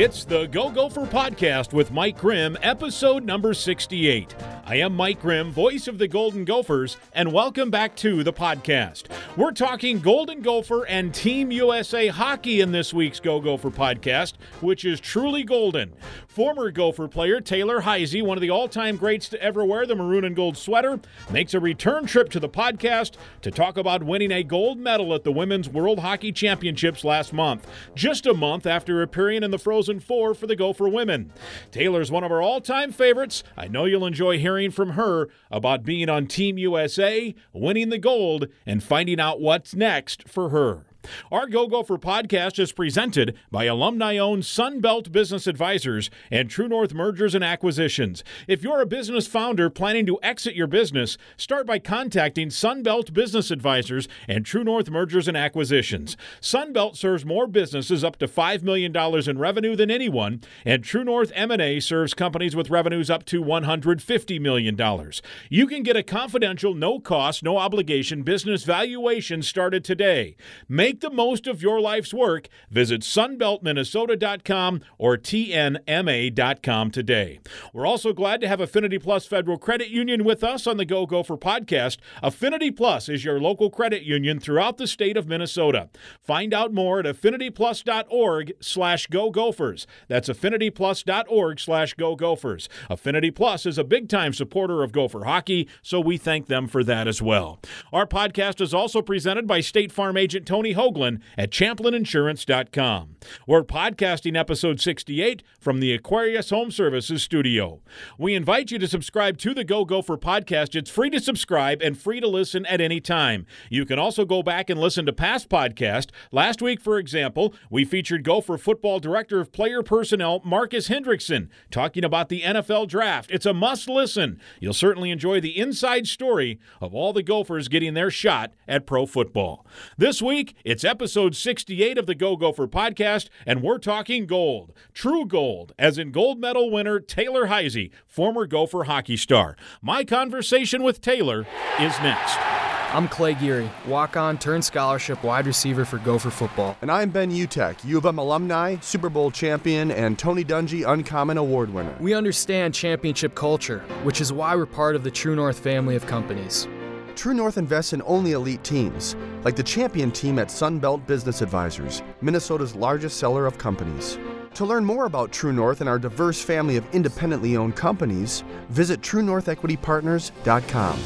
It's the Go Gopher podcast with Mike Grimm, episode number 68. I am Mike Grimm, voice of the Golden Gophers, and welcome back to the podcast. We're talking Golden Gopher and Team USA hockey in this week's Go Gopher podcast, which is truly golden. Former Gopher player Taylor Heise, one of the all time greats to ever wear the maroon and gold sweater, makes a return trip to the podcast to talk about winning a gold medal at the Women's World Hockey Championships last month, just a month after appearing in the Frozen Four for the Gopher women. Taylor's one of our all time favorites. I know you'll enjoy hearing from her about being on Team USA, winning the gold, and finding out what's next for her. Our Go Gopher podcast is presented by alumni owned Sunbelt Business Advisors and True North Mergers and Acquisitions. If you're a business founder planning to exit your business, start by contacting Sunbelt Business Advisors and True North Mergers and Acquisitions. Sunbelt serves more businesses up to $5 million in revenue than anyone, and True North M&A serves companies with revenues up to $150 million. You can get a confidential, no cost, no obligation business valuation started today. Make the most of your life's work. Visit sunbeltminnesota.com or tnma.com today. We're also glad to have Affinity Plus Federal Credit Union with us on the Go Gopher podcast. Affinity Plus is your local credit union throughout the state of Minnesota. Find out more at affinityplus.org slash go gophers. That's affinityplus.org slash go gophers. Affinity Plus is a big time supporter of Gopher hockey, so we thank them for that as well. Our podcast is also presented by State Farm agent Tony Hoaglund at ChamplinInsurance.com. We're podcasting episode 68 from the Aquarius Home Services studio. We invite you to subscribe to the Go Gopher podcast. It's free to subscribe and free to listen at any time. You can also go back and listen to past podcasts. Last week, for example, we featured Gopher football director of player personnel Marcus Hendrickson talking about the NFL draft. It's a must listen. You'll certainly enjoy the inside story of all the Gophers getting their shot at pro football. This week, it's episode 68 of the Go Gopher podcast, and we're talking gold. True gold, as in gold medal winner Taylor Heise, former Gopher hockey star. My conversation with Taylor is next. I'm Clay Geary, walk on, turn scholarship wide receiver for Gopher football. And I'm Ben Utecht, U of M alumni, Super Bowl champion, and Tony Dungy Uncommon Award winner. We understand championship culture, which is why we're part of the True North family of companies. True North invests in only elite teams, like the champion team at Sunbelt Business Advisors, Minnesota's largest seller of companies. To learn more about True North and our diverse family of independently owned companies, visit TrueNorthEquityPartners.com.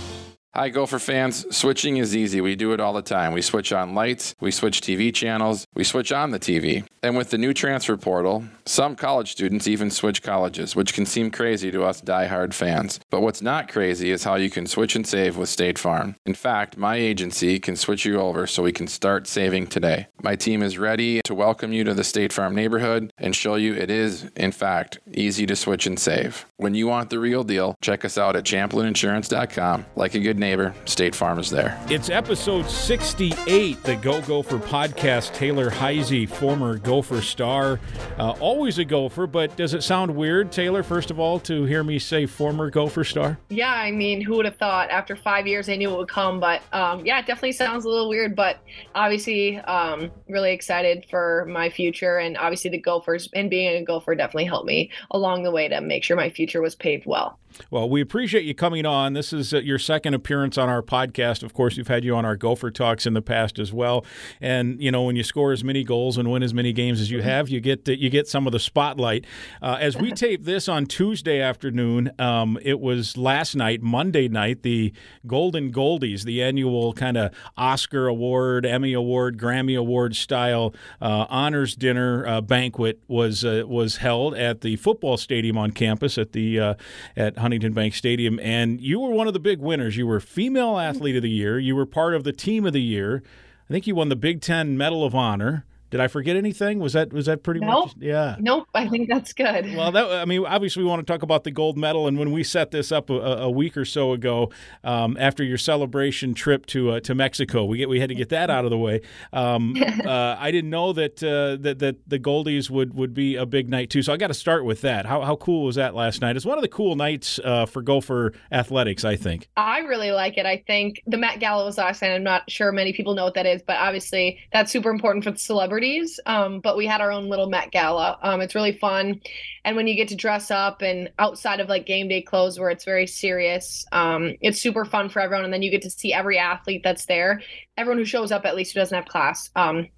Hi, Gopher fans. Switching is easy. We do it all the time. We switch on lights, we switch TV channels, we switch on the TV. And with the new transfer portal, some college students even switch colleges, which can seem crazy to us die-hard fans. But what's not crazy is how you can switch and save with State Farm. In fact, my agency can switch you over so we can start saving today. My team is ready to welcome you to the State Farm neighborhood and show you it is, in fact, easy to switch and save. When you want the real deal, check us out at ChamplinInsurance.com. Like a good neighbor, State Farm is there. It's episode 68, the Go Gopher podcast. Taylor Heise, former Gopher star, uh, always a Gopher, but does it sound weird, Taylor, first of all, to hear me say former Gopher star? Yeah, I mean, who would have thought after five years I knew it would come, but um, yeah, it definitely sounds a little weird, but obviously, um, really excited for my future. And obviously, the Gophers and being a Gopher definitely helped me along the way to make sure my future was paved well. Well, we appreciate you coming on. This is uh, your second appearance on our podcast. Of course, we've had you on our Gopher Talks in the past as well. And you know, when you score as many goals and win as many games as you have, you get you get some of the spotlight. Uh, as we tape this on Tuesday afternoon, um, it was last night, Monday night, the Golden Goldies, the annual kind of Oscar Award, Emmy Award, Grammy Award style uh, honors dinner uh, banquet was uh, was held at the football stadium on campus at the uh, at Huntington Bank Stadium, and you were one of the big winners. You were Female Athlete of the Year. You were part of the Team of the Year. I think you won the Big Ten Medal of Honor. Did I forget anything? Was that was that pretty Nope. much? Yeah. Nope, I think that's good. Well, that I mean, obviously, we want to talk about the gold medal, and when we set this up a, a week or so ago, um, after your celebration trip to uh, to Mexico, we get we had to get that out of the way. Um, uh, I didn't know that, uh, that that the Goldies would would be a big night too, so I got to start with that. How how cool was that last night? It's one of the cool nights uh, for Gopher athletics, I think. I really like it. I think the Met Gala was last night. I'm not sure many people know what that is, but obviously that's super important for the celebrities celebrities, um, but we had our own little Met Gala. Um, it's really fun, and when you get to dress up and outside of like game day clothes, where it's very serious, um, it's super fun for everyone. And then you get to see every athlete that's there, everyone who shows up at least who doesn't have class. Um,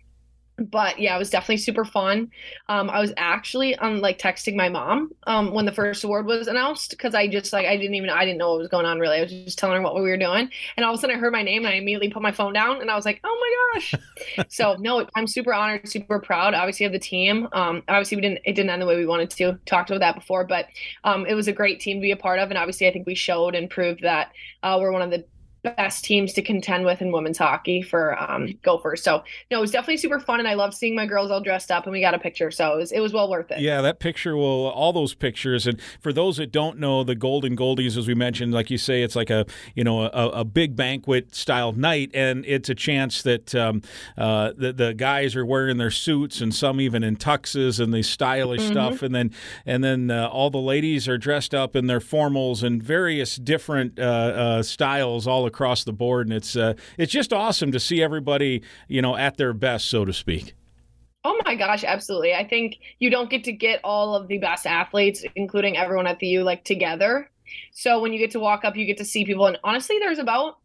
but yeah, it was definitely super fun. Um, I was actually on um, like texting my mom um, when the first award was announced because I just like I didn't even I didn't know what was going on really. I was just telling her what we were doing, and all of a sudden I heard my name and I immediately put my phone down and I was like, oh my gosh! so no, I'm super honored, super proud, obviously of the team. Um, obviously we didn't it didn't end the way we wanted to. Talked about that before, but um, it was a great team to be a part of, and obviously I think we showed and proved that uh, we're one of the best teams to contend with in women's hockey for um, Gophers. So no, it was definitely super fun, and I loved seeing my girls all dressed up, and we got a picture, so it was, it was well worth it. Yeah, that picture will all those pictures, and for those that don't know, the Golden Goldies, as we mentioned, like you say, it's like a you know a, a big banquet style night, and it's a chance that um, uh, the the guys are wearing their suits, and some even in tuxes and the stylish mm-hmm. stuff, and then and then uh, all the ladies are dressed up in their formals and various different uh, uh styles all across the board, and it's uh, it's just awesome to see everybody you know at their best, so to speak. Oh my gosh, absolutely. I think you don't get to get all of the best athletes, including everyone at the U, like together. So when you get to walk up, you get to see people. And honestly, there's about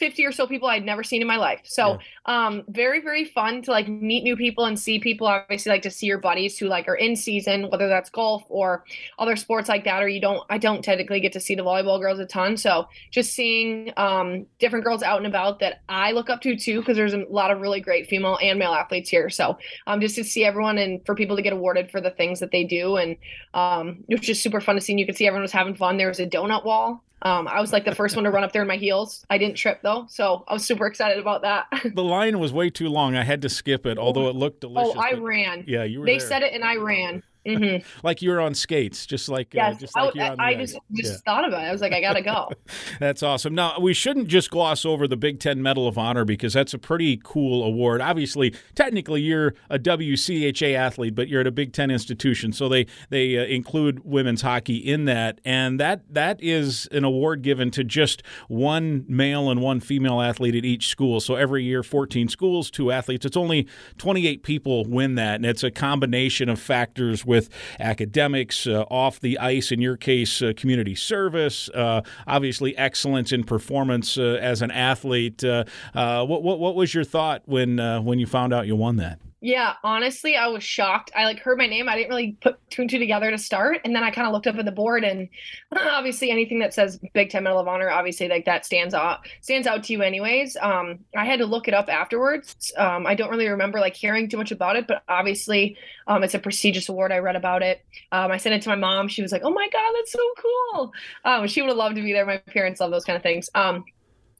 50 or so people I'd never seen in my life. So, yeah. um, very, very fun to like meet new people and see people. Obviously, like to see your buddies who like are in season, whether that's golf or other sports like that, or you don't, I don't technically get to see the volleyball girls a ton. So, just seeing um, different girls out and about that I look up to too, because there's a lot of really great female and male athletes here. So, um, just to see everyone and for people to get awarded for the things that they do. And um, it was just super fun to see. And you could see everyone was having fun. There was a donut wall um, I was like the first one to run up there in my heels. I didn't trip though, so I was super excited about that. the line was way too long. I had to skip it, although it looked delicious. Oh, I ran. Yeah, you were. They there. said it, and I ran. Mm-hmm. like you're on skates, just like uh, yes. Uh, just like I, I just just yeah. thought about it. I was like, I gotta go. that's awesome. Now we shouldn't just gloss over the Big Ten Medal of Honor because that's a pretty cool award. Obviously, technically you're a WCHA athlete, but you're at a Big Ten institution, so they they uh, include women's hockey in that, and that that is an award given to just one male and one female athlete at each school. So every year, 14 schools, two athletes. It's only 28 people win that, and it's a combination of factors with academics, uh, off the ice, in your case, uh, community service, uh, obviously excellence in performance as an athlete. What, what, what was your thought when, when you found out you won that? Yeah, honestly, I was shocked. I like heard my name. I didn't really put two and two together to start, and then I kind of looked up at the board, and obviously, anything that says Big Ten Medal of Honor, obviously, like that stands out stands out to you, anyways. Um, I had to look it up afterwards. Um, I don't really remember like hearing too much about it, but obviously, um, it's a prestigious award. I read about it. Um, I sent it to my mom. She was like, "Oh my god, that's so cool!" Um, she would have loved to be there. My parents love those kind of things. Um,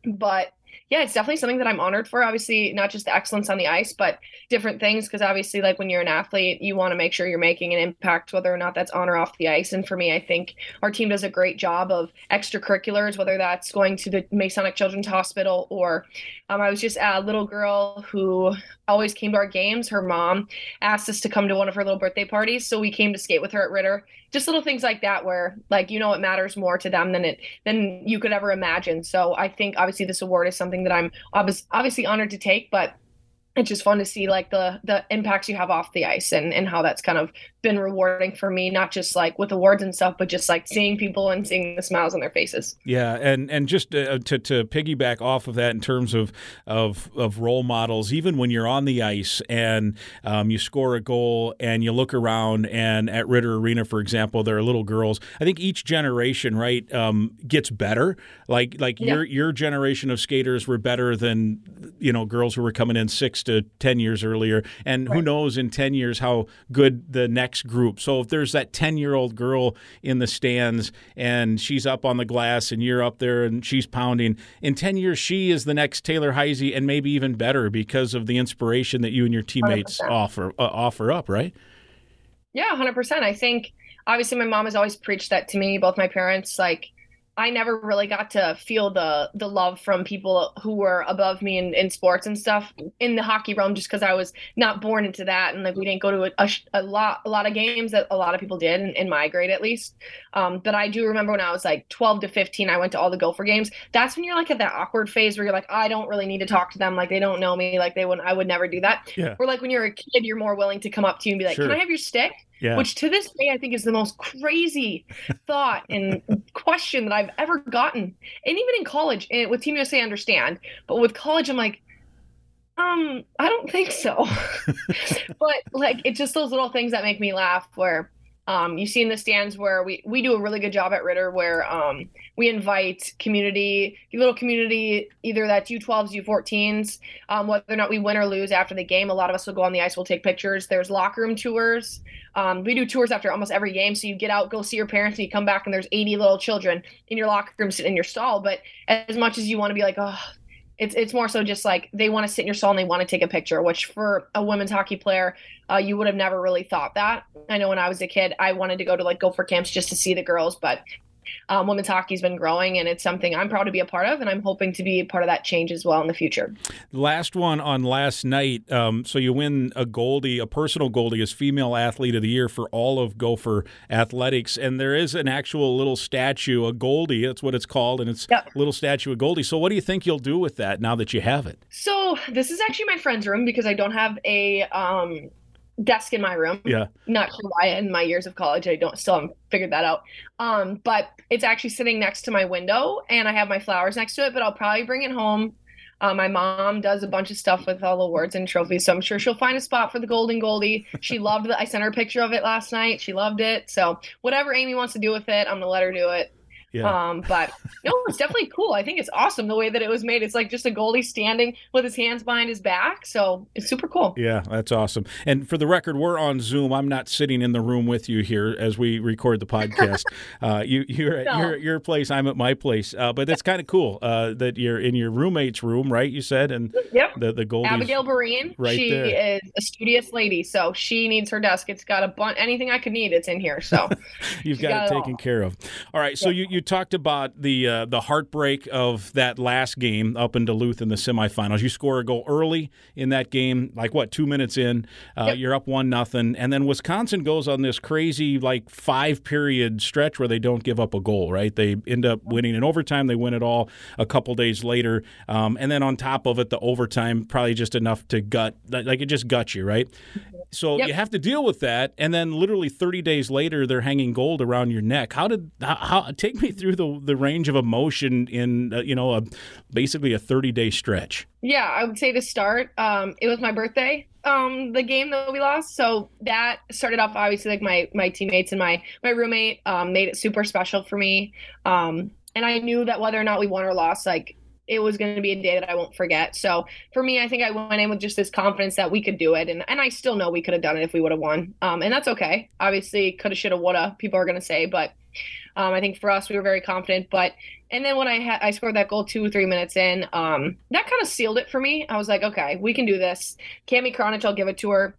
but yeah, it's definitely something that I'm honored for. Obviously, not just the excellence on the ice, but different things. Because obviously, like when you're an athlete, you want to make sure you're making an impact, whether or not that's on or off the ice. And for me, I think our team does a great job of extracurriculars, whether that's going to the Masonic Children's Hospital or um, I was just a little girl who always came to our games. Her mom asked us to come to one of her little birthday parties, so we came to skate with her at Ridder. Just little things like that, where like you know it matters more to them than it than you could ever imagine. So I think obviously this award is something that I'm obviously honored to take, but it's just fun to see like the the impacts you have off the ice and and how that's kind of been rewarding for me not just like with awards and stuff but just like seeing people and seeing the smiles on their faces yeah and and just uh, to to piggyback off of that in terms of of of role models even when you're on the ice and um, you score a goal and you look around and at Ridder Arena for example there are little girls I think each generation right um, gets better like like yeah. your your generation of skaters were better than you know girls who were coming in six to 10 years earlier and right. who knows in 10 years how good the next next group. So if there's that 10 year old girl in the stands and she's up on the glass and you're up there and she's pounding, in 10 years, she is the next Taylor Heise and maybe even better because of the inspiration that you and your teammates 100%. offer uh, offer up, right? Yeah, 100%. I think obviously my mom has always preached that to me, both my parents, like, I never really got to feel the the love from people who were above me in, in sports and stuff in the hockey realm, just because I was not born into that, and like we didn't go to a, a, a lot a lot of games that a lot of people did in, in my grade at least. Um, but I do remember when I was like 12 to 15, I went to all the Gopher games. That's when you're like at that awkward phase where you're like, I don't really need to talk to them, like they don't know me, like they wouldn't, I would never do that. Yeah. Or like when you're a kid, you're more willing to come up to you and be like, Sure. Can I have your stick? Yeah. which to this day I think is the most crazy thought and question that I've ever gotten. And even in college, and with Team USA, I understand, but with college, I'm like, um, I don't think so. but like, it's just those little things that make me laugh. Where um, you see in the stands where we we do a really good job at Ridder, where um, we invite community, little community, either that's U12s, U14s, um, whether or not we win or lose after the game. A lot of us will go on the ice, we'll take pictures. There's locker room tours. Um, we do tours after almost every game. So you get out, go see your parents, and you come back, and there's 80 little children in your locker room sitting in your stall. But as much as you want to be like, oh, it's it's more so just like they want to sit in your stall and they want to take a picture. Which for a women's hockey player, uh, you would have never really thought that. I know when I was a kid, I wanted to go to like Gopher camps just to see the girls, but um, women's hockey's been growing, and it's something I'm proud to be a part of, and I'm hoping to be a part of that change as well in the future. Last one on last night. Um, so you win a Goldie, a personal Goldie, as female athlete of the year for all of Gopher athletics, and there is an actual little statue, a Goldie. That's what it's called, and it's Yep. a little statue of Goldie. So what do you think you'll do with that now that you have it? So this is actually my friend's room because I don't have a um, desk in my room. Yeah. Not sure why. In my years of college, I don't still haven't figured that out. Um, but it's actually sitting next to my window, and I have my flowers next to it. But I'll probably bring it home. Uh, my mom does a bunch of stuff with all awards and trophies, so I'm sure she'll find a spot for the Golden Goldie. She loved it. I sent her a picture of it last night. She loved it. So whatever Amy wants to do with it, I'm gonna let her do it. Yeah. Um, but no, it's definitely cool. I think it's awesome the way that it was made. It's like just a goalie standing with his hands behind his back. So it's super cool. Yeah, that's awesome. And for the record, we're on Zoom. I'm not sitting in the room with you here as we record the podcast. uh, you, you're at No. your, your place. I'm at my place. Uh, but that's kind of cool uh, that you're in your roommate's room, right? You said, and Yep. the the Goldies. Abigail Boreen. right she there. is a studious lady, so she needs her desk. It's got a bunch anything I could need, it's in here. So You've got, got it it taken all. care of. All right. So you, you talked about the uh, the heartbreak of that last game up in Duluth in the semifinals. You score a goal early in that game, like what two minutes in, uh, Yep. you're up one nothing, and then Wisconsin goes on this crazy like five period stretch where they don't give up a goal. Right? They end up winning in overtime. They win it all a couple days later, um, and then on top of it, the overtime probably just enough to gut like it just guts you, right? So Yep. you have to deal with that, and then literally 30 days later, they're hanging gold around your neck. How did how, how take me through the the range of emotion in uh, you know a basically a 30 day stretch? yeah, I would say to start, um, it was my birthday. Um, the game that we lost, so that started off obviously like my my teammates and my my roommate um, made it super special for me. Um, and I knew that whether or not we won or lost, like it was going to be a day that I won't forget. So for me, I think I went in with just this confidence that we could do it, and and I still know we could have done it if we would have won. Um, and that's okay. Obviously, coulda, shoulda, woulda. People are going to say, but um, I think for us, we were very confident. But and then when I had I scored that goal two or three minutes in, um, that kind of sealed it for me. I was like, okay, we can do this. Cami Kronish, I'll give it to her.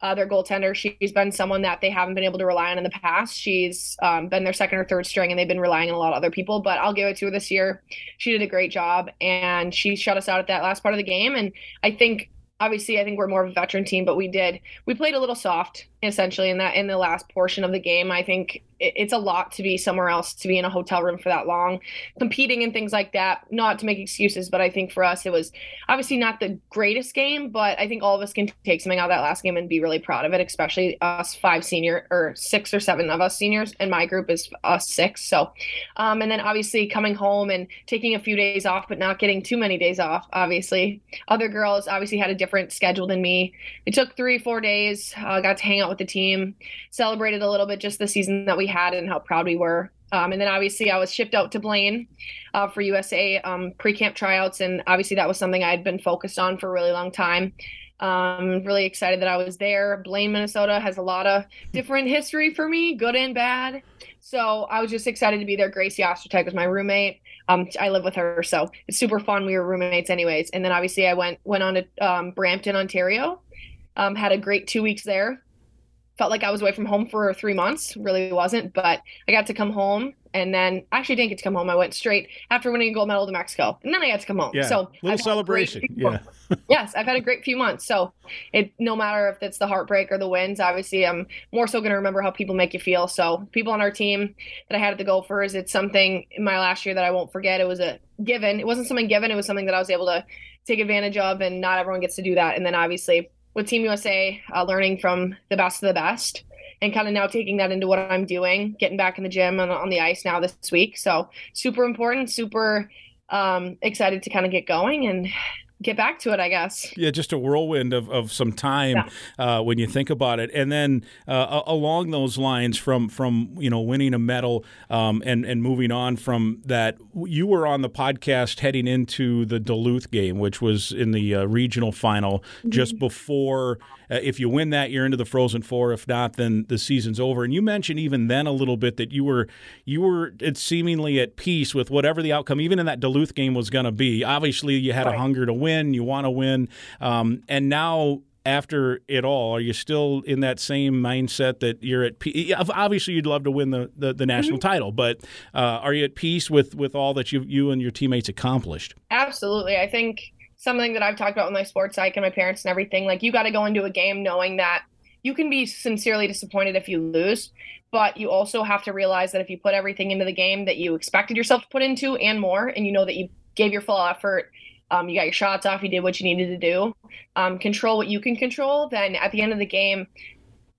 Uh, their goaltender, she's been someone that they haven't been able to rely on in the past. She's um, been their second or third string, and they've been relying on a lot of other people. But I'll give it to her this year. She did a great job, and she shut us out at that last part of the game. And I think, obviously, I think we're more of a veteran team, but we did we played a little soft essentially in that in the last portion of the game. I think it, it's a lot to be somewhere else to be in a hotel room for that long, competing and things like that. Not to make excuses, but I think for us it was obviously not the greatest game, but I think all of us can take something out of that last game and be really proud of it, especially us five senior or six or seven of us seniors, and my group is us six. So, um, and then obviously coming home and taking a few days off, but not getting too many days off. Obviously, other girls obviously had a different schedule than me. It took three, four days. Uh, got to hang out with the team, celebrated a little bit just the season that we had and how proud we were. Um, and then obviously I was shipped out to Blaine uh, for USA um, pre-camp tryouts, and obviously that was something I had been focused on for a really long time. Um, really excited that I was there. Blaine, Minnesota has a lot of different history for me, good and bad. So I was just excited to be there. Gracie Ostertag was my roommate. Um, I live with her, so it's super fun. We were roommates, anyways. And then obviously I went went on to um, Brampton, Ontario. Um, had a great two weeks there. Felt like I was away from home for three months. Really wasn't, but I got to come home and then actually didn't get to come home. I went straight after winning a gold medal to Mexico, and then I got to come home. Yeah, so little celebration. Yeah. yes, I've had a great few months. So it no matter if it's the heartbreak or the wins, obviously I'm more so going to remember how people make you feel. So people on our team that I had at the Gophers, it's something in my last year that I won't forget. It was a given. It wasn't something given. It was something that I was able to take advantage of, and not everyone gets to do that. And then obviously with Team USA, uh, learning from the best of the best and kind of now taking that into what I'm doing, getting back in the gym and on the ice now this week. So super important, super um, excited to kind of get going and get back to it, I guess. Yeah, just a whirlwind of, of some time yeah. uh, when you think about it. And then uh, along those lines, from from you know winning a medal um, and and moving on from that, you were on the podcast heading into the Duluth game, which was in the uh, regional final mm-hmm. just before. Uh, if you win that, you're into the Frozen Four. If not, then the season's over. And you mentioned even then a little bit that you were you were seemingly at peace with whatever the outcome, even in that Duluth game, was going to be. Obviously, you had right. a hunger to win win, you want to win, um, and now after it all, are you still in that same mindset that you're at peace? Obviously, you'd love to win the, the, the national mm-hmm. title, but uh, are you at peace with, with all that you, you and your teammates accomplished? Absolutely. I think something that I've talked about with my sports psych and my parents and everything, like you got to go into a game knowing that you can be sincerely disappointed if you lose, but you also have to realize that if you put everything into the game that you expected yourself to put into and more, and you know that you gave your full effort um, you got your shots off, you did what you needed to do, um, control what you can control, then at the end of the game,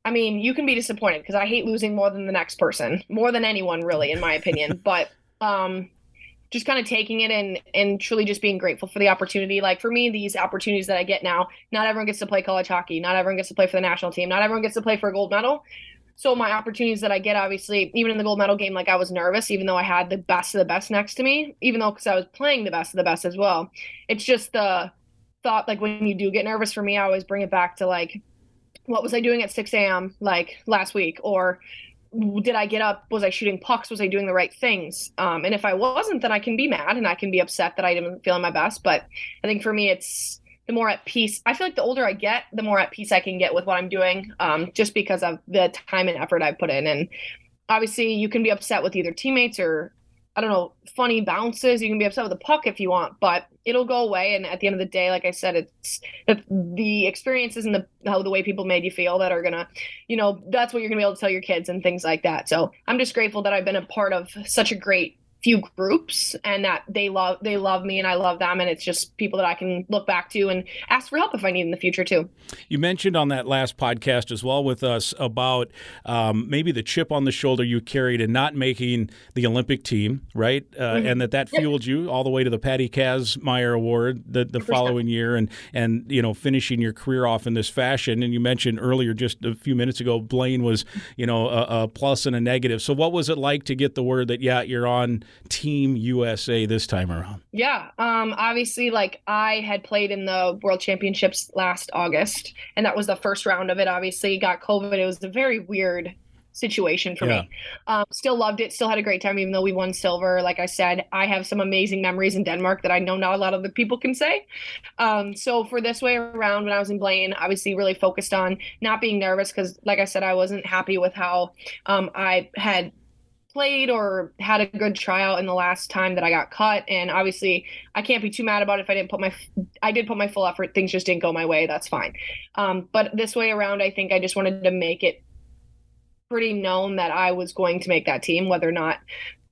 I mean, you can be disappointed because I hate losing more than the next person, more than anyone, really, in my opinion. but um, just kind of taking it and and truly just being grateful for the opportunity. Like for me, these opportunities that I get now, not everyone gets to play college hockey, not everyone gets to play for the national team, not everyone gets to play for a gold medal. So my opportunities that I get, obviously, even in the gold medal game, like I was nervous, even though I had the best of the best next to me, even though because I was playing the best of the best as well. It's just the thought, like when you do get nervous, for me, I always bring it back to like, what was I doing at 6 a.m. like last week, or did I get up? Was I shooting pucks? Was I doing the right things? Um, and if I wasn't, then I can be mad and I can be upset that I didn't feel my best. But I think for me, it's the more at peace i feel like the older i get the more at peace i can get with what i'm doing um, just because of the time and effort i've put in. And obviously you can be upset with either teammates or i don't know funny bounces. You can be upset with the puck if you want but it'll go away. And at the end of the day like i said it's the experiences and the how the way people made you feel that are gonna you know that's what you're gonna be able to tell your kids and things like that. So i'm just grateful that i've been a part of such a great few groups and that they love they love me and I love them and it's just people that I can look back to and ask for help if I need in the future too. You mentioned on that last podcast as well with us about um, maybe the chip on the shoulder you carried in not making the Olympic team, right? Uh, mm-hmm. And that that fueled you all the way to the Patty Kazmaier Award the, the following year and and you know finishing your career off in this fashion. And you mentioned earlier just a few minutes ago Blaine was you know a, a plus and a negative. So what was it like to get the word that yeah you're on Team USA this time around? Yeah, um, obviously, like I had played in the World Championships last August, and that was the first round of it. Obviously, got COVID. It was a very weird situation for yeah. me. Um, still loved it. Still had a great time, even though we won silver. Like I said, I have some amazing memories in Denmark that I know not a lot of the people can say. Um, so for this way around, when I was in Blaine, obviously really focused on not being nervous because, like I said, I wasn't happy with how um, I had played or had a good tryout in the last time that I got cut. And obviously, I can't be too mad about it if I didn't put my, I did put my full effort. Things just didn't go my way. That's fine. Um, but this way around, I think I just wanted to make it pretty known that I was going to make that team, whether or not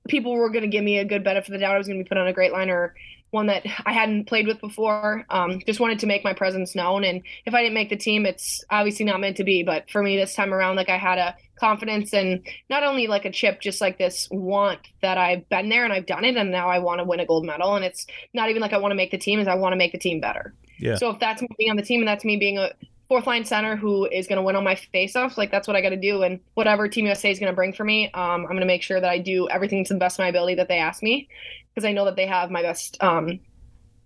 people were going to give me a good benefit of the doubt. I was going to be put on a great line or one that I hadn't played with before. Um, just wanted to make my presence known. And if I didn't make the team, it's obviously not meant to be. But for me this time around, like I had a confidence and not only like a chip, just like this want that I've been there and I've done it. And now I want to win a gold medal. And it's not even like I want to make the team, is I want to make the team better. Yeah. So if that's me being on the team and that's me being a fourth line center who is going to win on my face off, like that's what I got to do. And whatever Team USA is going to bring for me, um, I'm going to make sure that I do everything to the best of my ability that they ask me because I know that they have my best um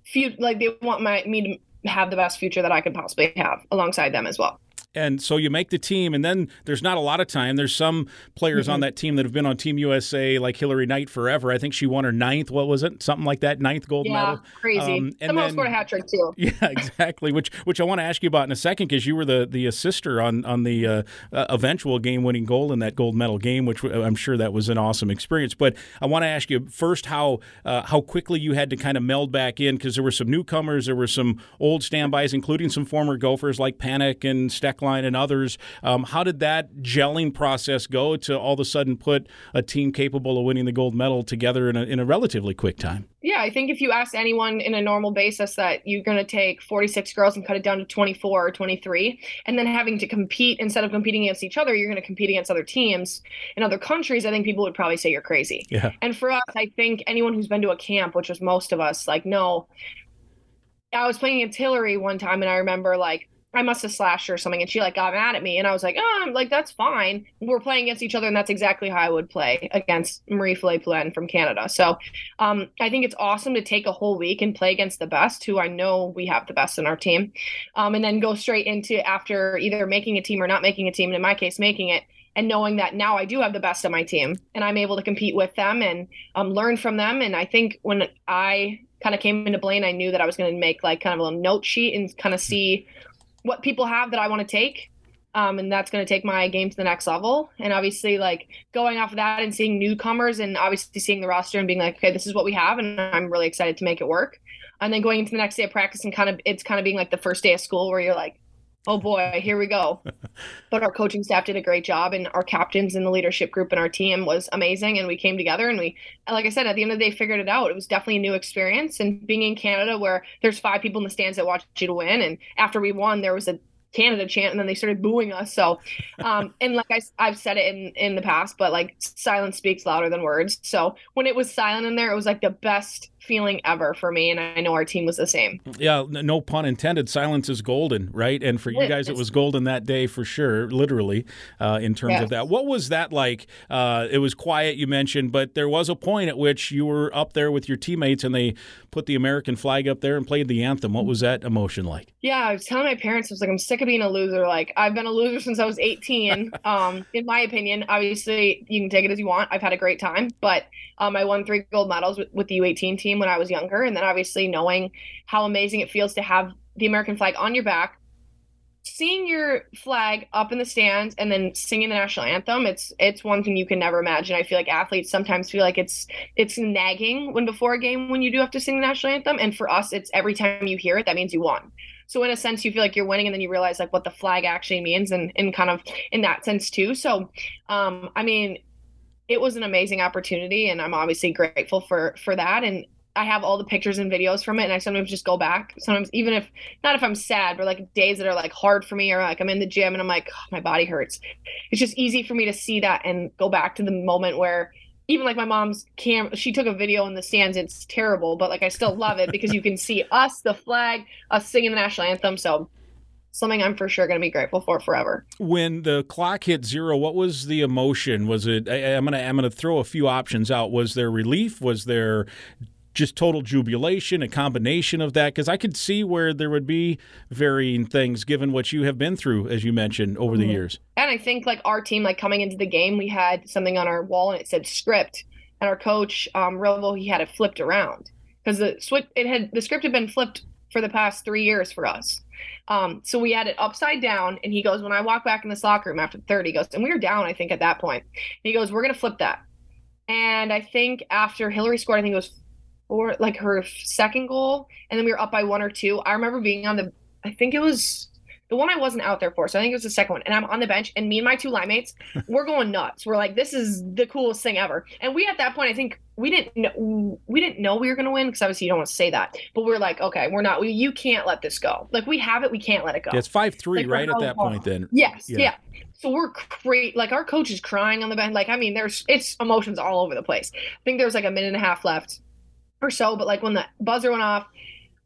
few like they want my me to have the best future that I could possibly have alongside them as well. And so you make the team, and then there's not a lot of time. There's some players mm-hmm. on that team that have been on Team USA, like Hilary Knight, forever. I think she won her ninth. What was it? Something like that, ninth gold yeah, medal. Crazy. Um, and Someone scored a hat trick too. Yeah, exactly. which which I want to ask you about in a second because you were the the assister on on the uh, uh, eventual game winning goal in that gold medal game, which I'm sure that was an awesome experience. But I want to ask you first how uh, how quickly you had to kind of meld back in because there were some newcomers, there were some old standbys, including some former Gophers like Pannek and And others. Um, how did that gelling process go to all of a sudden put a team capable of winning the gold medal together in a, in a relatively quick time? Yeah, I think if you ask anyone in a normal basis that you're going to take 46 girls and cut it down to 24 or 23, and then having to compete instead of competing against each other, you're going to compete against other teams in other countries, I think people would probably say you're crazy. Yeah. And for us, I think anyone who's been to a camp, which was most of us, like, no, I was playing against Hilary one time, and I remember like I must have slashed her or something, and she like got mad at me, and I was like, oh, I'm like that's fine. We're playing against each other, and that's exactly how I would play against Marie Fillet from Canada. So, um, I think it's awesome to take a whole week and play against the best, who I know we have the best in our team, um, and then go straight into after either making a team or not making a team, and in my case, making it and knowing that now I do have the best of my team and I'm able to compete with them and um, learn from them. And I think when I kind of came into Blaine, I knew that I was going to make like kind of a little note sheet and kind of see what people have that I want to take. Um, and that's going to take my game to the next level. And obviously, like going off of that and seeing newcomers and obviously seeing the roster and being like, okay, this is what we have, and I'm really excited to make it work. And then going into the next day of practice and kind of it's kind of being like the first day of school where you're like, oh boy, here we go. but our coaching staff did a great job, and our captains and the leadership group and our team was amazing. And we came together, and we, like I said, at the end of the day, figured it out. It was definitely a new experience. And being in Canada, where there's five people in the stands that watch you to win, and after we won, there was a Canada chant, and then they started booing us. So, um, and like I, I've said it in in the past, but like silence speaks louder than words. So when it was silent in there, it was like the best feeling ever for me and i know our team was the same. Yeah no pun intended. Silence is golden right? And for you guys it was golden that day for sure literally uh, in terms yes. of that. What was that like? Uh, it was quiet you mentioned but there was a point at which you were up there with your teammates and they put the american flag up there and played the anthem. What was that emotion like? Yeah i was telling my parents i was like i'm sick of being a loser. Like i've been a loser since i was 18 um, in my opinion obviously you can take it as you want. I've had a great time but um, i won three gold medals with, with the u18 team when I was younger. And then obviously knowing how amazing it feels to have the American flag on your back, seeing your flag up in the stands and then singing the national anthem it's it's one thing you can never imagine. I feel like athletes sometimes feel like it's it's nagging when before a game when you do have to sing the national anthem. And for us it's every time you hear it that means you won so in a sense you feel like you're winning and then you realize like what the flag actually means and in kind of in that sense too so um i mean it was an amazing opportunity and i'm obviously grateful for for that and I have all the pictures and videos from it, and I sometimes just go back. Sometimes, even if not if I'm sad, but like days that are like hard for me, or like I'm in the gym and I'm like, oh, my body hurts. It's just easy for me to see that and go back to the moment where even like my mom's cam she took a video in the stands it's terrible but like i still love it because you can see us the flag us singing the national anthem so something i'm for sure going to be grateful for forever. When the clock hit zero what was the emotion? Was it I, i'm going to i'm to throw a few options out. Was there relief? Was there just total jubilation, a combination of that? Because I could see where there would be varying things given what you have been through, as you mentioned, over mm-hmm. the years. And I think like our team, like coming into the game, we had something on our wall and it said script. And our coach, um, Rilvo, he had it flipped around because the switch, it had the script had been flipped for the past three years for us. Um, so we had it upside down, and he goes, when I walk back in the locker room after 30, he goes, and we were down, I think, at that point. He goes, we're gonna flip that. And I think after Hilary scored, I think it was or like her second goal, and then we were up by one or two. I remember being on the, I think it was the one I wasn't out there for, so I think it was the second one. And I'm on the bench, and me and my two line mates, we're going nuts. We're like, this is the coolest thing ever. And we at that point, I think we didn't know we didn't know we were going to win because obviously you don't want to say that, but we are like, okay, we're not. We, you can't let this go. Like we have it, we can't let it go. Yeah, it's five three, like, right at that point. Then yes, yeah. yeah. So we're great. Like our coach is crying on the bench. Like I mean, there's it's emotions all over the place. I think there was like a minute and a half left or so. But like when the buzzer went off,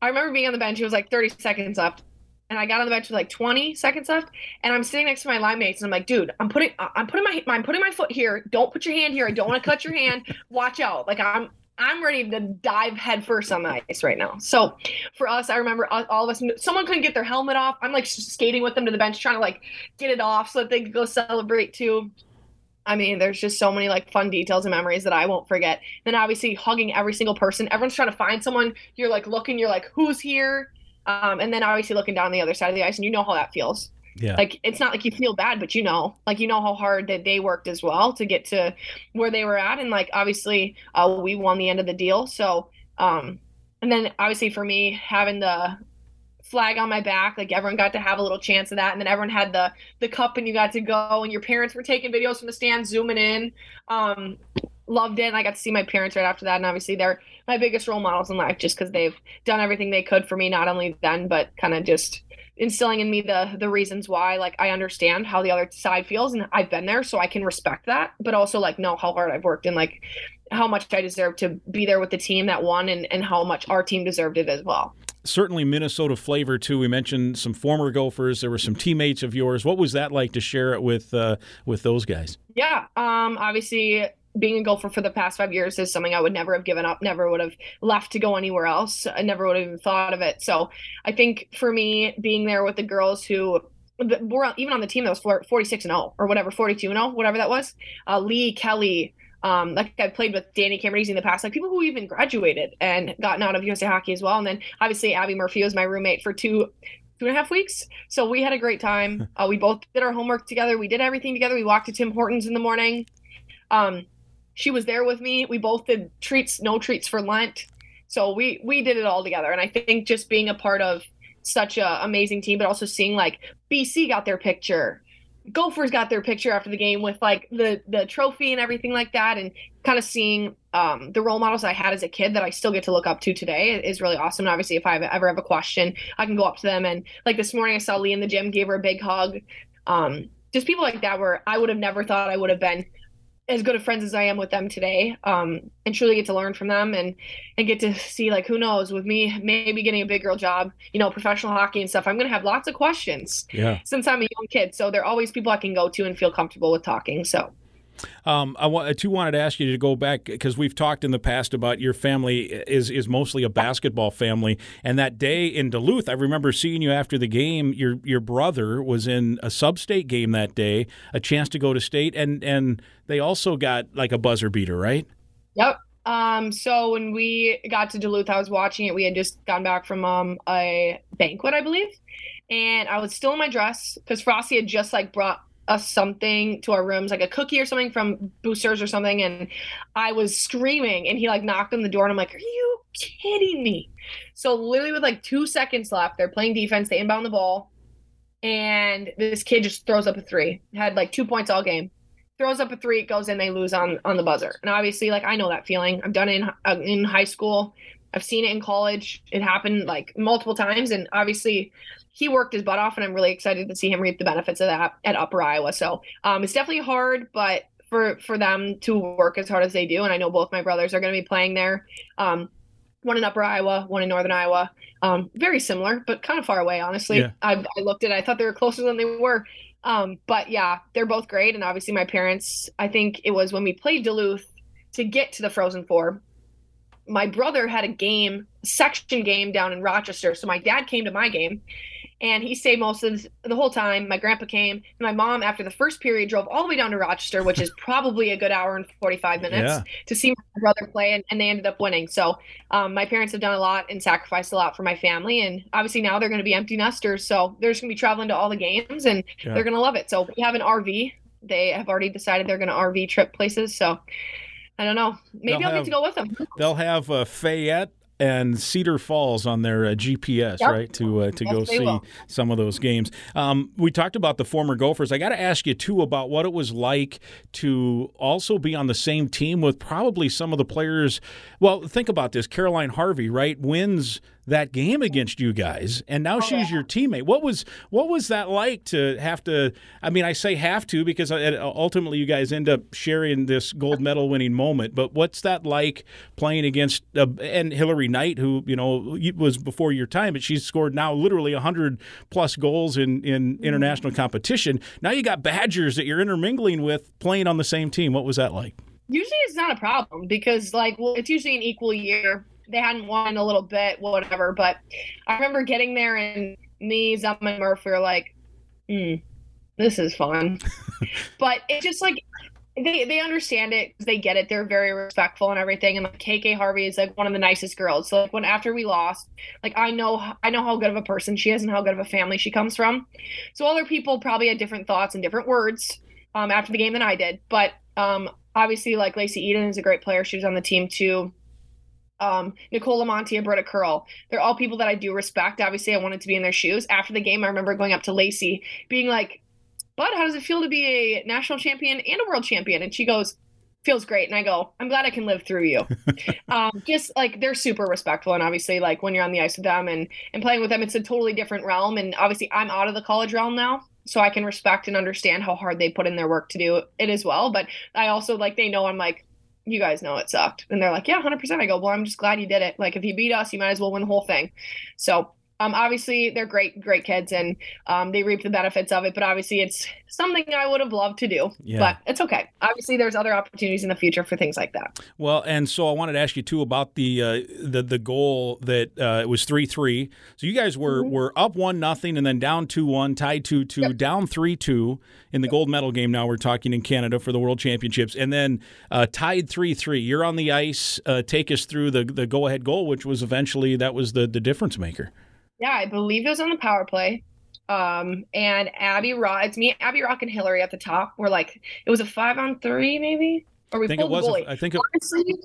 I remember being on the bench. It was like 30 seconds left. And I got on the bench with like 20 seconds left, and I'm sitting next to my line mates, and I'm like, "Dude, I'm putting, I'm putting my, I'm putting my foot here. Don't put your hand here. I don't want to cut your hand. Watch out! Like I'm, I'm ready to dive headfirst on the ice right now. So for us, I remember uh, all of us, someone couldn't get their helmet off. I'm like skating with them to the bench, trying to like get it off so that they could go celebrate too. I mean, there's just so many like fun details and memories that I won't forget. Then obviously hugging every single person. Everyone's trying to find someone. You're like looking, you're like, who's here? Um, and then obviously looking down the other side of the ice, and you know how that feels. Yeah. Like it's not like you feel bad, but you know, like you know how hard that they worked as well to get to where they were at, and like obviously uh, we won the end of the deal. So, um, and then obviously for me having the flag on my back, like everyone got to have a little chance of that, and then everyone had the the cup, and you got to go, and your parents were taking videos from the stand, zooming in. Um, loved it. And I got to see my parents right after that, and obviously they're my biggest role models in life, just because they've done everything they could for me, not only then, but kind of just instilling in me the the reasons why like I understand how the other side feels and I've been there so I can respect that but also like know how hard I've worked and like how much I deserve to be there with the team that won and and how much our team deserved it as well. Certainly Minnesota flavor too. We mentioned some former Gophers. There were some teammates of yours. What was that like to share it with uh, with those guys? Yeah, um, obviously being a Gopher for the past five years is something I would never have given up, never would have left to go anywhere else. I never would have even thought of it. So I think for me, being there with the girls who were even on the team that was 46 and 0 or whatever, 42 and 0, whatever that was, uh, Lee, Kelly, um, like I've played with Danny Cameron in the past, like people who even graduated and gotten out of USA hockey as well. And then obviously Abbey Murphy was my roommate for two two and a half weeks. So we had a great time. Uh, we both did our homework together. We did everything together. We walked to Tim Hortons in the morning. Um, she was there with me. We both did treats, no treats for Lent. So we we did it all together. And I think just being a part of such a amazing team, but also seeing like BC got their picture, Gophers got their picture after the game with like the the trophy and everything like that, and kind of seeing um, the role models I had as a kid that I still get to look up to today is really awesome. And obviously, if I ever have a question, I can go up to them. And like this morning, I saw Lee in the gym, gave her a big hug. Um, just people like that where I would have never thought I would have been as good of friends as I am with them today, um, and truly get to learn from them and and get to see like who knows with me maybe getting a big girl job, you know, professional hockey and stuff. I'm gonna have lots of questions. Yeah. Since I'm a young kid, so there are always people I can go to and feel comfortable with talking. So. Um, I, too wanted to ask you to go back because we've talked in the past about your family is is mostly a basketball family, and that day in Duluth, I remember seeing you after the game. Your your brother was in a sub-state game that day, a chance to go to state, and and they also got like a buzzer beater, right? Yep. Um, so when we got to Duluth, I was watching it. We had just gone back from um, a banquet, I believe, and I was still in my dress because Frosty had just like brought us something to our rooms, like a cookie or something from Boosters or something, and I was screaming, and he like knocked on the door, and I'm like, "Are you kidding me?" So literally with like two seconds left, they're playing defense, they inbound the ball, and this kid just throws up a three. Had like two points all game. Throws up a three, it goes in, they lose on on the buzzer. And obviously, like I know that feeling. I've done it in uh, in high school. I've seen it in college. It happened like multiple times, and obviously, he worked his butt off, and I'm really excited to see him reap the benefits of that at Upper Iowa. So um, it's definitely hard, but for for them to work as hard as they do, and I know both my brothers are going to be playing there. Um, one in Upper Iowa, one in Northern Iowa. Um, very similar, but kind of far away, honestly. Yeah. I, I looked at it, I thought they were closer than they were. Um, but yeah, they're both great. And obviously, my parents, I think it was when we played Duluth to get to the Frozen Four. My brother had a game, section game down in Rochester. So my dad came to my game and he stayed most of the whole time. My grandpa came, and my mom, after the first period, drove all the way down to Rochester, which is probably a good hour and 45 minutes yeah. to see my brother play, and, and they ended up winning. So um, my parents have done a lot and sacrificed a lot for my family, and obviously now they're going to be empty nesters, so they're just going to be traveling to all the games, and yeah. they're going to love it. So we have an RV. They have already decided they're going to RV trip places, so I don't know. Maybe they'll I'll have, get to go with them. They'll have uh, Fayette and Cedar Falls on their uh, GPS, yep. right, to uh, to yes, go see will. some of those games. Um, we talked about the former Gophers. I got to ask you too about what it was like to also be on the same team with probably some of the players. Well, think about this: Caroline Harvey, right, wins that game against you guys, and now oh, she's yeah. your teammate. What was what was that like to have to? I mean, I say have to because uh, ultimately you guys end up sharing this gold medal winning moment. But what's that like playing against uh, and Hilary Knight, who you know was before your time, but she's scored now literally hundred plus goals in in mm-hmm. international competition. Now you got Badgers that you're intermingling with playing on the same team. What was that like? Usually it's not a problem because like well, it's usually an equal year. They hadn't won a little bit, whatever. But I remember getting there and me, Zum, and Murph were like, hmm, this is fun. but it's just like they they understand it they get it they're very respectful and everything and like kk harvey is like one of the nicest girls so like when after we lost like i know i know how good of a person she is and how good of a family she comes from so other people probably had different thoughts and different words um, after the game than i did but um, obviously like lacey eden is a great player she was on the team too um, Nicole Lamonti and Britta Curl. They're all people that I do respect. Obviously, I wanted to be in their shoes. After the game, I remember going up to Lacey, being like, but how does it feel to be a national champion and a world champion? And she goes, feels great. And I go, I'm glad I can live through you. um, just like they're super respectful. And obviously, like when you're on the ice with them and, and playing with them, it's a totally different realm. And obviously, I'm out of the college realm now. So I can respect and understand how hard they put in their work to do it as well. But I also like, they know I'm like, you guys know it sucked. And they're like, yeah, 100%. I go, well, I'm just glad you did it. Like, if you beat us, you might as well win the whole thing. So um, obviously they're great, great kids, and um, they reap the benefits of it. But obviously, it's something I would have loved to do. Yeah. But it's okay. Obviously, there's other opportunities in the future for things like that. Well, and so I wanted to ask you too about the uh, the the goal that uh, it was three three. So you guys were mm-hmm. were up one nothing, and then down two one, tied two two, yep. down three two in the yep. gold medal game. Now we're talking in Canada for the World Championships, and then uh, tied three three. You're on the ice. Uh, take us through the the go ahead goal, which was eventually that was the the difference maker. Yeah, I believe it was on the power play. Um, and Abby Roque, it's me, Abby Roque, and Hilary at the top. We're like, it was a five on three, maybe, or we I think pulled it was. the goalie. A, I think it. Honestly,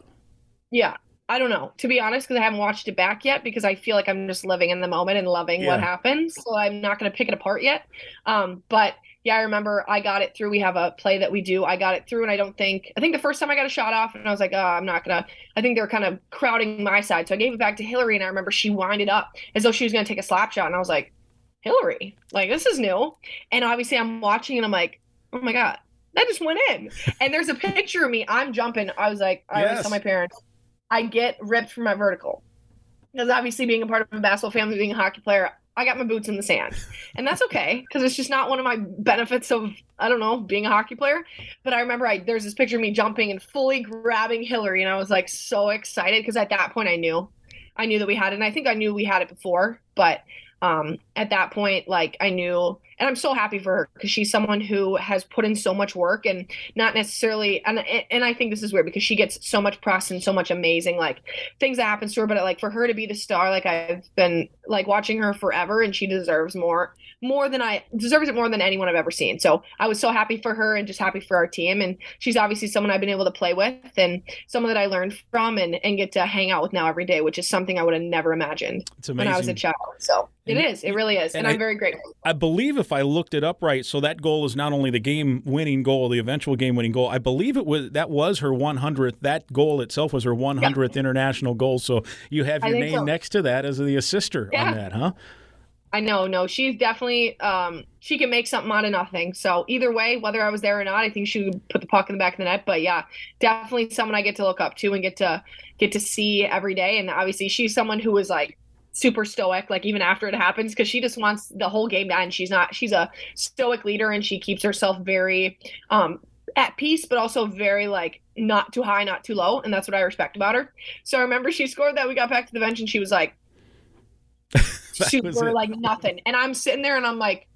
yeah, I don't know, to be honest, because I haven't watched it back yet because I feel like I'm just living in the moment and loving yeah. what happens. So I'm not going to pick it apart yet. Um, but yeah, I remember I got it through. We have a play that we do. I got it through, and I don't think I think the first time I got a shot off, and I was like, oh, I'm not gonna. I think they're kind of crowding my side, so I gave it back to Hilary, and I remember she winded up as though she was gonna take a slap shot, and I was like, Hilary, like this is new, and obviously I'm watching, and I'm like, oh my god, that just went in, and there's a picture of me. I'm jumping. I was like, I yes. always tell my parents, I get ripped from my vertical because obviously being a part of a basketball family, being a hockey player, I got my boots in the sand. And that's okay because it's just not one of my benefits of I don't know, being a hockey player. But I remember I there's this picture of me jumping and fully grabbing Hilary and I was like so excited because at that point I knew. I knew that we had it and I think I knew we had it before, but um, at that point, like I knew, and I'm so happy for her because she's someone who has put in so much work and not necessarily, and and I think this is weird because she gets so much press and so much amazing like things that happens to her, but like for her to be the star, like I've been like watching her forever, and she deserves more more than I deserves it more than anyone I've ever seen. So I was so happy for her and just happy for our team. And she's obviously someone I've been able to play with and someone that I learned from and, and get to hang out with now every day, which is something I would have never imagined when I was a child. So it is. It really is. And, and I'm very grateful. I believe if I looked it up right, so that goal is not only the game winning goal, the eventual game winning goal. I believe it was that was her 100th. That goal itself was her 100th yeah. international goal. So you have your name so. next to that as the assister yeah. on that, huh? I know, no, she's definitely um she can make something out of nothing. So either way, whether I was there or not, I think she would put the puck in the back of the net. But yeah, definitely someone I get to look up to and get to get to see every day. And obviously she's someone who was like super stoic, like even after it happens, because she just wants the whole game to end. She's not she's a stoic leader and she keeps herself very um at peace, but also very like not too high, not too low. And that's what I respect about her. So I remember she scored that we got back to the bench and she was like super like nothing. And I'm sitting there and I'm like,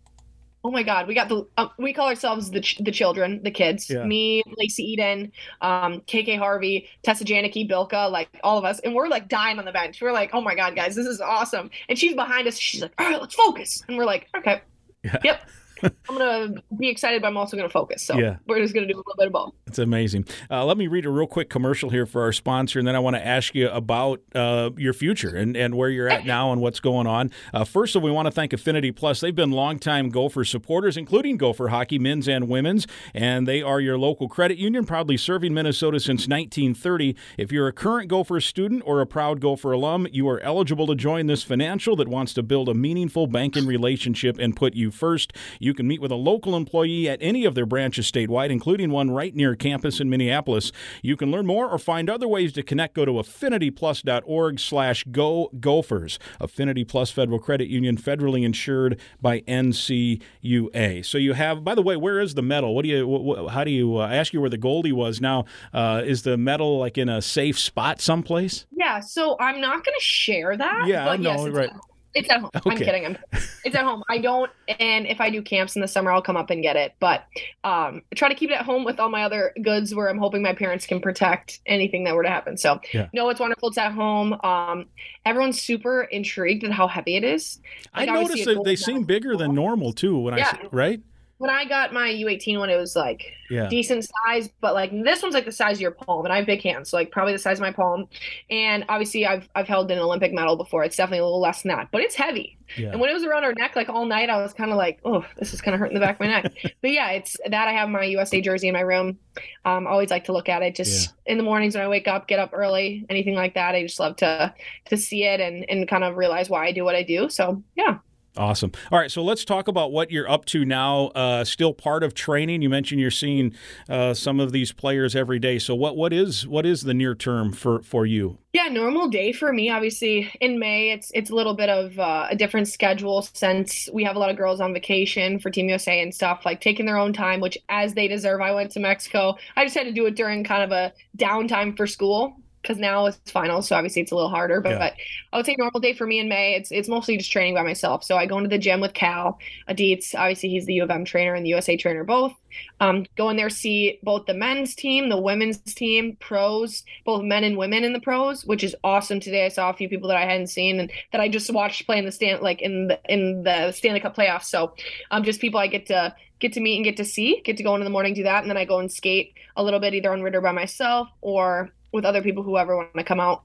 oh my god, we got the um, we call ourselves the ch- the children, the kids. Yeah. Me, Lacey Eden, um, KK Harvey, Tessa Janecke, Bilka, like all of us, and we're like dying on the bench. We're like, oh my god, guys, this is awesome. And she's behind us. She's like, all right, let's focus. And we're like, okay, yeah. yep. I'm gonna be excited, but I'm also gonna focus. So yeah. we're just gonna do a little bit of both. It's amazing. Uh, let me read a real quick commercial here for our sponsor, and then I want to ask you about uh, your future and, and where you're at now and what's going on. Uh, first of all, we want to thank Affinity Plus. They've been longtime Gopher supporters, including Gopher hockey, men's and women's, and they are your local credit union, proudly serving Minnesota since 1930. If you're a current Gopher student or a proud Gopher alum, you are eligible to join this financial that wants to build a meaningful banking relationship and put you first. You can meet with a local employee at any of their branches statewide, including one right near campus in Minneapolis. You can learn more or find other ways to connect. Go to affinityplus.org slash go gophers. Affinity Plus Federal Credit Union, federally insured by NCUA. So you have, by the way, where is the medal? What do you, how do you, uh, I ask you where the Goldie was now. Uh, is the medal like in a safe spot someplace? Yeah, so I'm not going to share that. Yeah, no, yes, right. It's at home. Okay. I'm kidding. I'm, it's at home. I don't, and if I do camps in the summer, I'll come up and get it. But um, I try to keep it at home with all my other goods, where I'm hoping my parents can protect anything that were to happen. So yeah. no, it's wonderful. It's at home. Um, everyone's super intrigued at how heavy it is. Like, I noticed that they seem bigger than normal too. When yeah. I right when I got my U18 one, it was like yeah. decent size, but like this one's like the size of your palm, and I have big hands, so like probably the size of my palm. And obviously, I've I've held an Olympic medal before. It's definitely a little less than that, but it's heavy. Yeah. And when it was around our neck, like all night, I was kind of like, oh, this is kind of hurting the back of my neck. but yeah, it's that I have my USA jersey in my room. Um, always like to look at it. Just yeah. in the mornings when I wake up, get up early, anything like that. I just love to to see it and and kind of realize why I do what I do. So yeah. Awesome. All right, so let's talk about what you're up to now. Uh, still part of training. You mentioned you're seeing uh, some of these players every day. So what what is what is the near term for for you? Yeah, normal day for me. Obviously, in May, it's it's a little bit of uh, a different schedule since we have a lot of girls on vacation for Team USA and stuff, like taking their own time, which as they deserve. I went to Mexico. I just had to do it during kind of a downtime for school because now it's finals, so obviously it's a little harder. But, yeah. but I would say normal day for me in May, it's it's mostly just training by myself. So I go into the gym with Cal Dietz. Obviously, he's the U of M trainer and the USA trainer both. Um, go in there, see both the men's team, the women's team, pros, both men and women in the pros, which is awesome. Today I saw a few people that I hadn't seen and that I just watched play in the stand like in the in the Stanley Cup playoffs. So um, just people I get to get to meet and get to see, get to go in the morning, do that, and then I go and skate a little bit either on Ridder by myself or with other people who ever want to come out.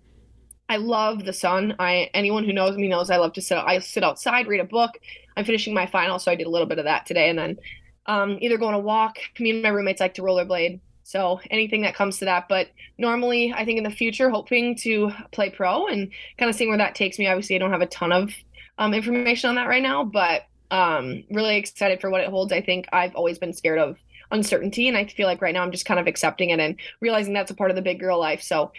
I love the sun. I anyone who knows me knows I love to sit. I sit outside, read a book. I'm finishing my final, so I did a little bit of that today, and then um, either on a walk. Me and my roommates like to rollerblade, so anything that comes to that. But normally, I think in the future, hoping to play pro and kind of seeing where that takes me. Obviously, I don't have a ton of um, information on that right now, but um, really excited for what it holds. I think I've always been scared of uncertainty. And I feel like right now I'm just kind of accepting it and realizing that's a part of the big girl life. So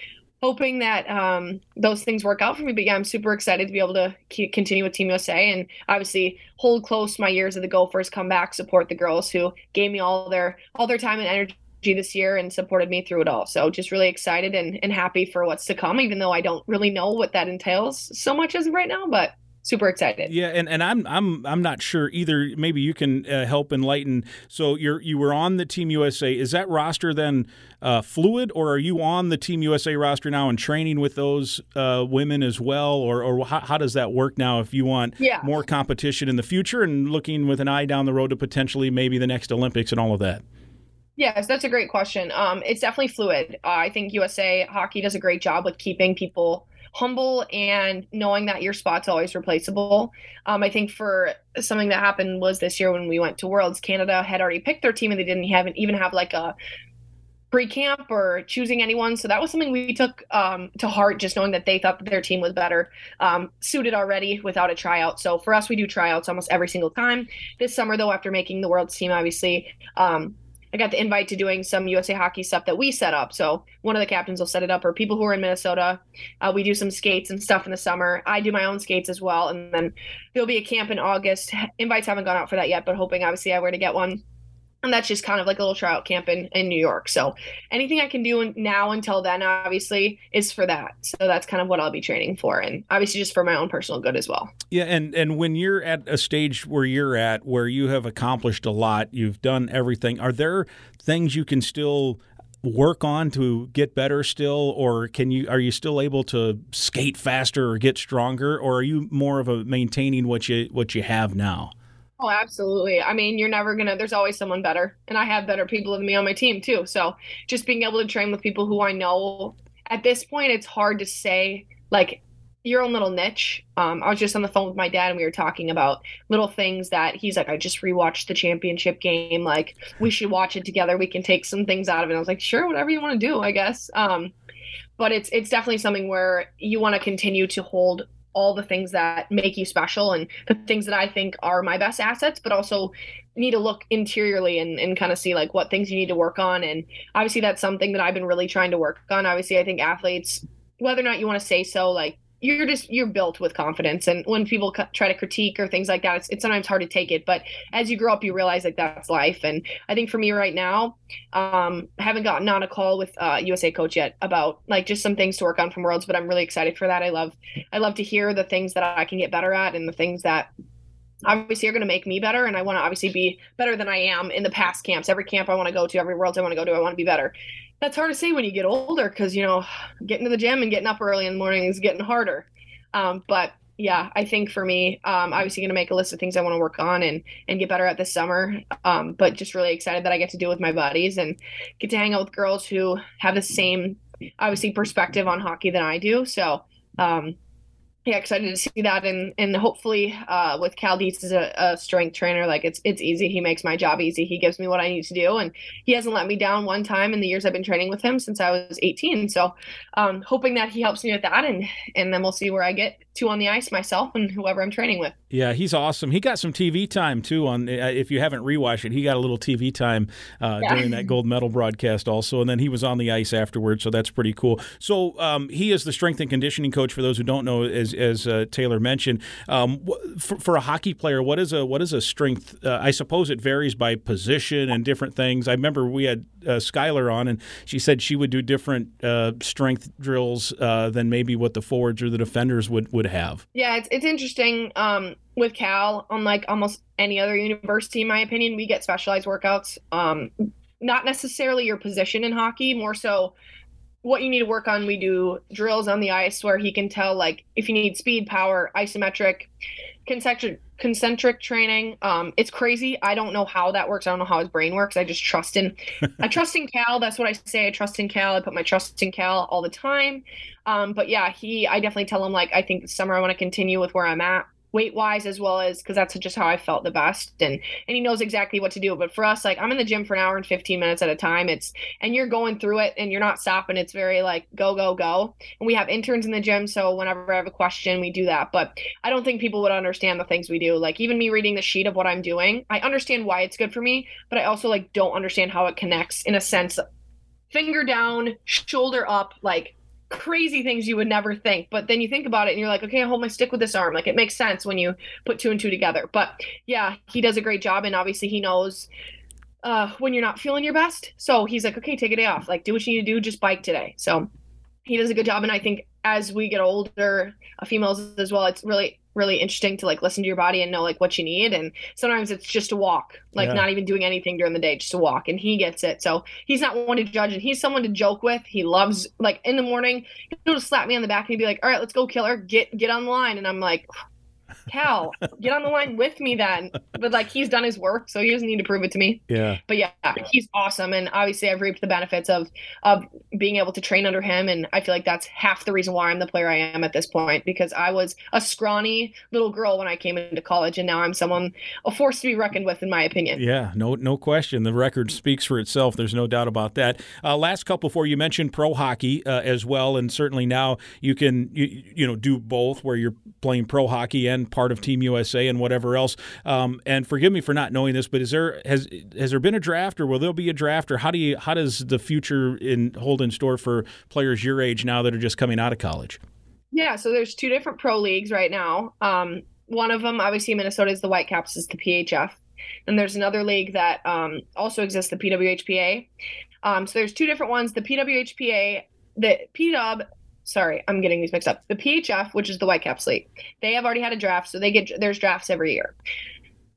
hoping that um, those things work out for me. But yeah, I'm super excited to be able to keep, continue with Team USA and obviously hold close my years of the Gophers, come back, support the girls who gave me all their all their time and energy this year and supported me through it all. So just really excited and, and happy for what's to come, even though I don't really know what that entails so much as right now. But super excited. Yeah, and, and I'm I'm I'm not sure either. Maybe you can uh, help enlighten. So you're you were on the Team USA. Is that roster then uh, fluid, or are you on the Team USA roster now and training with those uh, women as well, or or how, how, does that work now? If you want yeah. more competition in the future and looking with an eye down the road to potentially maybe the next Olympics and all of that. Yes, that's a great question. Um, it's definitely fluid. Uh, I think USA Hockey does a great job with keeping people humble and knowing that your spot's always replaceable. Um, I think for something that happened was this year when we went to Worlds, Canada had already picked their team and they didn't have even have like a pre-camp or choosing anyone. So that was something we took um, to heart, just knowing that they thought that their team was better um, suited already without a tryout. So for us, we do tryouts almost every single time. This summer, though, after making the World's team, obviously, um, I got the invite to doing some USA hockey stuff that we set up. So one of the captains will set it up, or people who are in Minnesota. Uh, we do some skates and stuff in the summer. I do my own skates as well, and then there'll be a camp in August. Invites haven't gone out for that yet, but hoping obviously I were to get one and that's just kind of like a little tryout camp in, in New York. So anything I can do now until then, obviously, is for that. So that's kind of what I'll be training for, and obviously just for my own personal good as well. Yeah, and and when you're at a stage where you're at, where you have accomplished a lot, you've done everything. Are there things you can still work on to get better still or can you are you still able to skate faster or get stronger or are you more of a maintaining what you what you have now Oh, absolutely. I mean, you're never going to, there's always someone better. And I have better people than me on my team, too. So just being able to train with people who I know at this point, it's hard to say, like, your own little niche. Um, I was just on the phone with my dad and we were talking about little things that he's like, I just rewatched the championship game. Like, we should watch it together. We can take some things out of it. I was like, sure, whatever you want to do, I guess. Um, but it's it's definitely something where you want to continue to hold all the things that make you special and the things that I think are my best assets, but also need to look interiorly and, and kind of see like what things you need to work on. And obviously that's something that i've been really trying to work on. Obviously i think athletes whether or not you want to say so like you're just you're built with confidence. And when people try to critique or things like that it's, it's sometimes hard to take it. But as you grow up you realize like that's life. And i think for me right now um haven't gotten on a call with uh usa coach yet about like just some things to work on from worlds but i'm really excited for that. I love i love to hear the things that i can get better at and the things that obviously are going to make me better. And i want to obviously be better than i am in the past camps. Every camp i want to go to every worlds i want to go to i want to be better that's hard to say when you get older because you know getting to the gym and getting up early in the morning is getting harder. Um, but yeah i think for me um, obviously going to make a list of things i want to work on and and get better at this summer um, but just really excited that i get to do with my buddies and get to hang out with girls who have the same obviously perspective on hockey than i do. So um, yeah, excited to see that, and and hopefully, uh, with Cal Dietz as a, a, strength trainer, like it's it's easy. He makes my job easy. He gives me what I need to do, and he hasn't let me down one time in the years I've been training with him since I was 18. So, um, hoping that he helps me with that, and and then we'll see where I get to on the ice myself and whoever I'm training with. Yeah, he's awesome. He got some TV time too. On uh, if you haven't rewatched it, he got a little TV time uh, yeah. during that gold medal broadcast also, and then he was on the ice afterwards. So that's pretty cool. So um, he is the strength and conditioning coach for those who don't know, as as uh, Taylor mentioned. Um, for, for, a hockey player, what is a what is a strength? Uh, I suppose it varies by position and different things. I remember we had uh, Skylar on, and she said she would do different uh, strength drills than maybe what the forwards or the defenders would would have. Yeah, it's it's interesting. Um, with Cal, unlike almost any other university, in my opinion, we get specialized workouts. Um, not necessarily your position in hockey, more so what you need to work on. We do drills on the ice where he can tell, like, if you need speed, power, isometric, concentric, concentric training. Um, it's crazy. I don't know how that works. I don't know how his brain works. I just trust in, I trust in Cal. That's what I say. I trust in Cal. I put my trust in Cal all the time. Um, but yeah, he, I definitely tell him like, I think this summer I want to continue with where I'm at weight wise as well as because that's just how I felt the best. And and he knows exactly what to do. But for us like I'm in the gym for an hour and 15 minutes at a time. It's and you're going through it and you're not stopping. It's very like go go go. And we have interns in the gym so whenever I have a question we do that. But I don't think people would understand the things we do. Like even me reading the sheet of what I'm doing I understand why it's good for me but I also like don't understand how it connects in a sense finger down shoulder up like crazy things you would never think. But then you think about it and you're like, okay, I hold my stick with this arm. Like it makes sense when you put two and two together. But yeah, he does a great job. And obviously he knows uh, when you're not feeling your best. So he's like, okay, take a day off. Like do what you need to do. Just bike today. So he does a good job. And I think as we get older, uh, females as well, it's really really interesting to like listen to your body and know like what you need and sometimes it's just a walk like yeah. not even doing anything during the day just a walk and he gets it. So he's not one to judge and he's someone to joke with. He loves like in the morning he'll just slap me on the back and he'd be like all right let's go killer. Get get on the line. And i'm like Cal, get on the line with me then. But like he's done his work, so he doesn't need to prove it to me. Yeah. But yeah, he's awesome, and obviously I've reaped the benefits of of being able to train under him, and I feel like that's half the reason why I'm the player I am at this point because I was a scrawny little girl when I came into college, and now I'm someone a force to be reckoned with, in my opinion. Yeah, no, no question. The record speaks for itself. There's no doubt about that. Uh, last couple for you mentioned pro hockey uh, as well, and certainly now you can you, you know do both where you're playing pro hockey and part of Team USA and whatever else. Um, and forgive me for not knowing this, but is there has has there been a draft or will there be a draft or how do you how does the future in hold in store for players your age now that are just coming out of college? Yeah, so there's two different pro leagues right now. Um, one of them, obviously, Minnesota is the Whitecaps, is the PHF. And there's another league that um, also exists, the PWHPA. Um, so there's two different ones. The PWHPA, the PW sorry, I'm getting these mixed up. The PHF, which is the Whitecaps League, they have already had a draft, so they get there's drafts every year.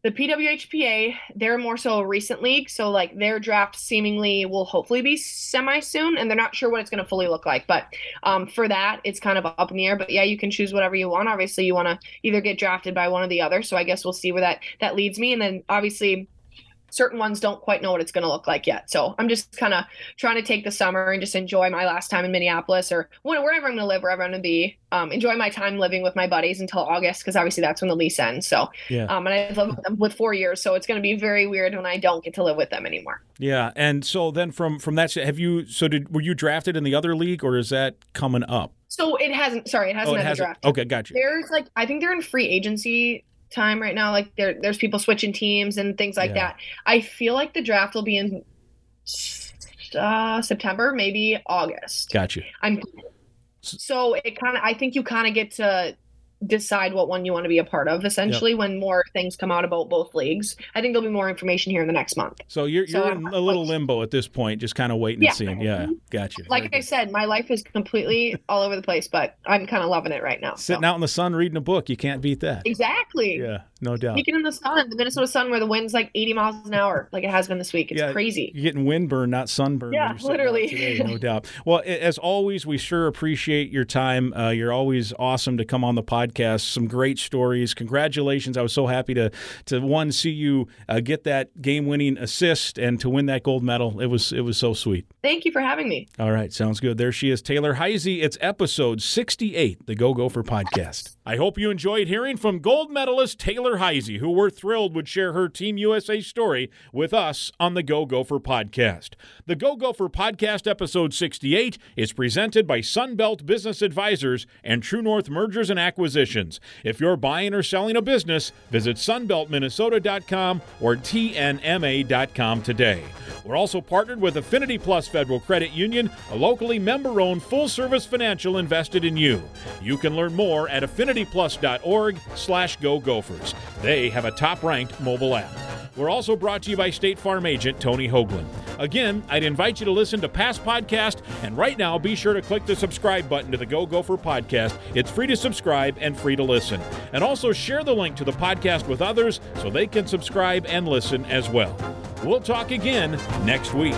The PWHPA, they're more so a recent league, so like their draft seemingly will hopefully be semi soon, and they're not sure what it's going to fully look like. But um, for that, it's kind of up in the air. But yeah, you can choose whatever you want. Obviously, you want to either get drafted by one or the other. So I guess we'll see where that that leads me, and then obviously certain ones don't quite know what it's going to look like yet. So I'm just kind of trying to take the summer and just enjoy my last time in Minneapolis or wherever I'm going to live, wherever I'm going to be. Um, enjoy my time living with my buddies until August because obviously that's when the lease ends. So, yeah. um, and I've lived with them with four years, so it's going to be very weird when I don't get to live with them anymore. Yeah, and so then from from that, have you? So did were you drafted in the other league, or is that coming up? So it hasn't. Sorry, it hasn't oh, it hasn't, drafted. Okay, gotcha. There's like I think they're in free agency time right now. Like there, there's people switching teams and things like Yeah. that. I feel like the draft will be in uh, September, maybe August. Gotcha. I'm so it kind of. I think you kind of get to decide what one you want to be a part of essentially when more things come out about both leagues. I think there'll be more information here in the next month. So you're you're I'm- in a little limbo at this point, just kind of waiting Yeah. and seeing. Yeah, gotcha. Like Very I good. said, my life is completely all over the place, but I'm kind of loving it right now. so. sitting out in the sun reading a book, you can't beat that. Exactly. Yeah, no doubt. Speaking in the sun, the Minnesota sun, where the wind's like 80 miles an hour, like it has been this week. It's Yeah, crazy. You're getting windburn, not sunburn. Yeah, when you're sitting out literally. Today, no doubt. Well, as always, we sure appreciate your time. Uh, you're always awesome to come on the podcast. Some great stories. Congratulations! I was so happy to to one see you uh, get that game-winning assist and to win that gold medal. It was it was so sweet. Thank you for having me. All right, sounds good. There she is, Taylor Heise. It's episode 68, the Go Gopher podcast. I hope you enjoyed hearing from gold medalist Taylor Heise, who we're thrilled would share her Team USA story with us on the Go Gopher podcast. The Go Gopher podcast, episode 68, is presented by Sunbelt Business Advisors and True North Mergers and Acquisitions. If you're buying or selling a business, visit sunbeltminnesota.com or tnma.com today. We're also partnered with Affinity Plus Federal Credit Union, a locally member owned full service financial invested in you. You can learn more at affinityplus.org slash go gophers. They have a top ranked mobile app. We're also brought to you by State Farm agent Tony Hoaglund. Again, I'd invite you to listen to past podcasts, and right now be sure to click the subscribe button to the Go Gopher podcast. It's free to subscribe and free to listen. And also share the link to the podcast with others so they can subscribe and listen as well. We'll talk again next week.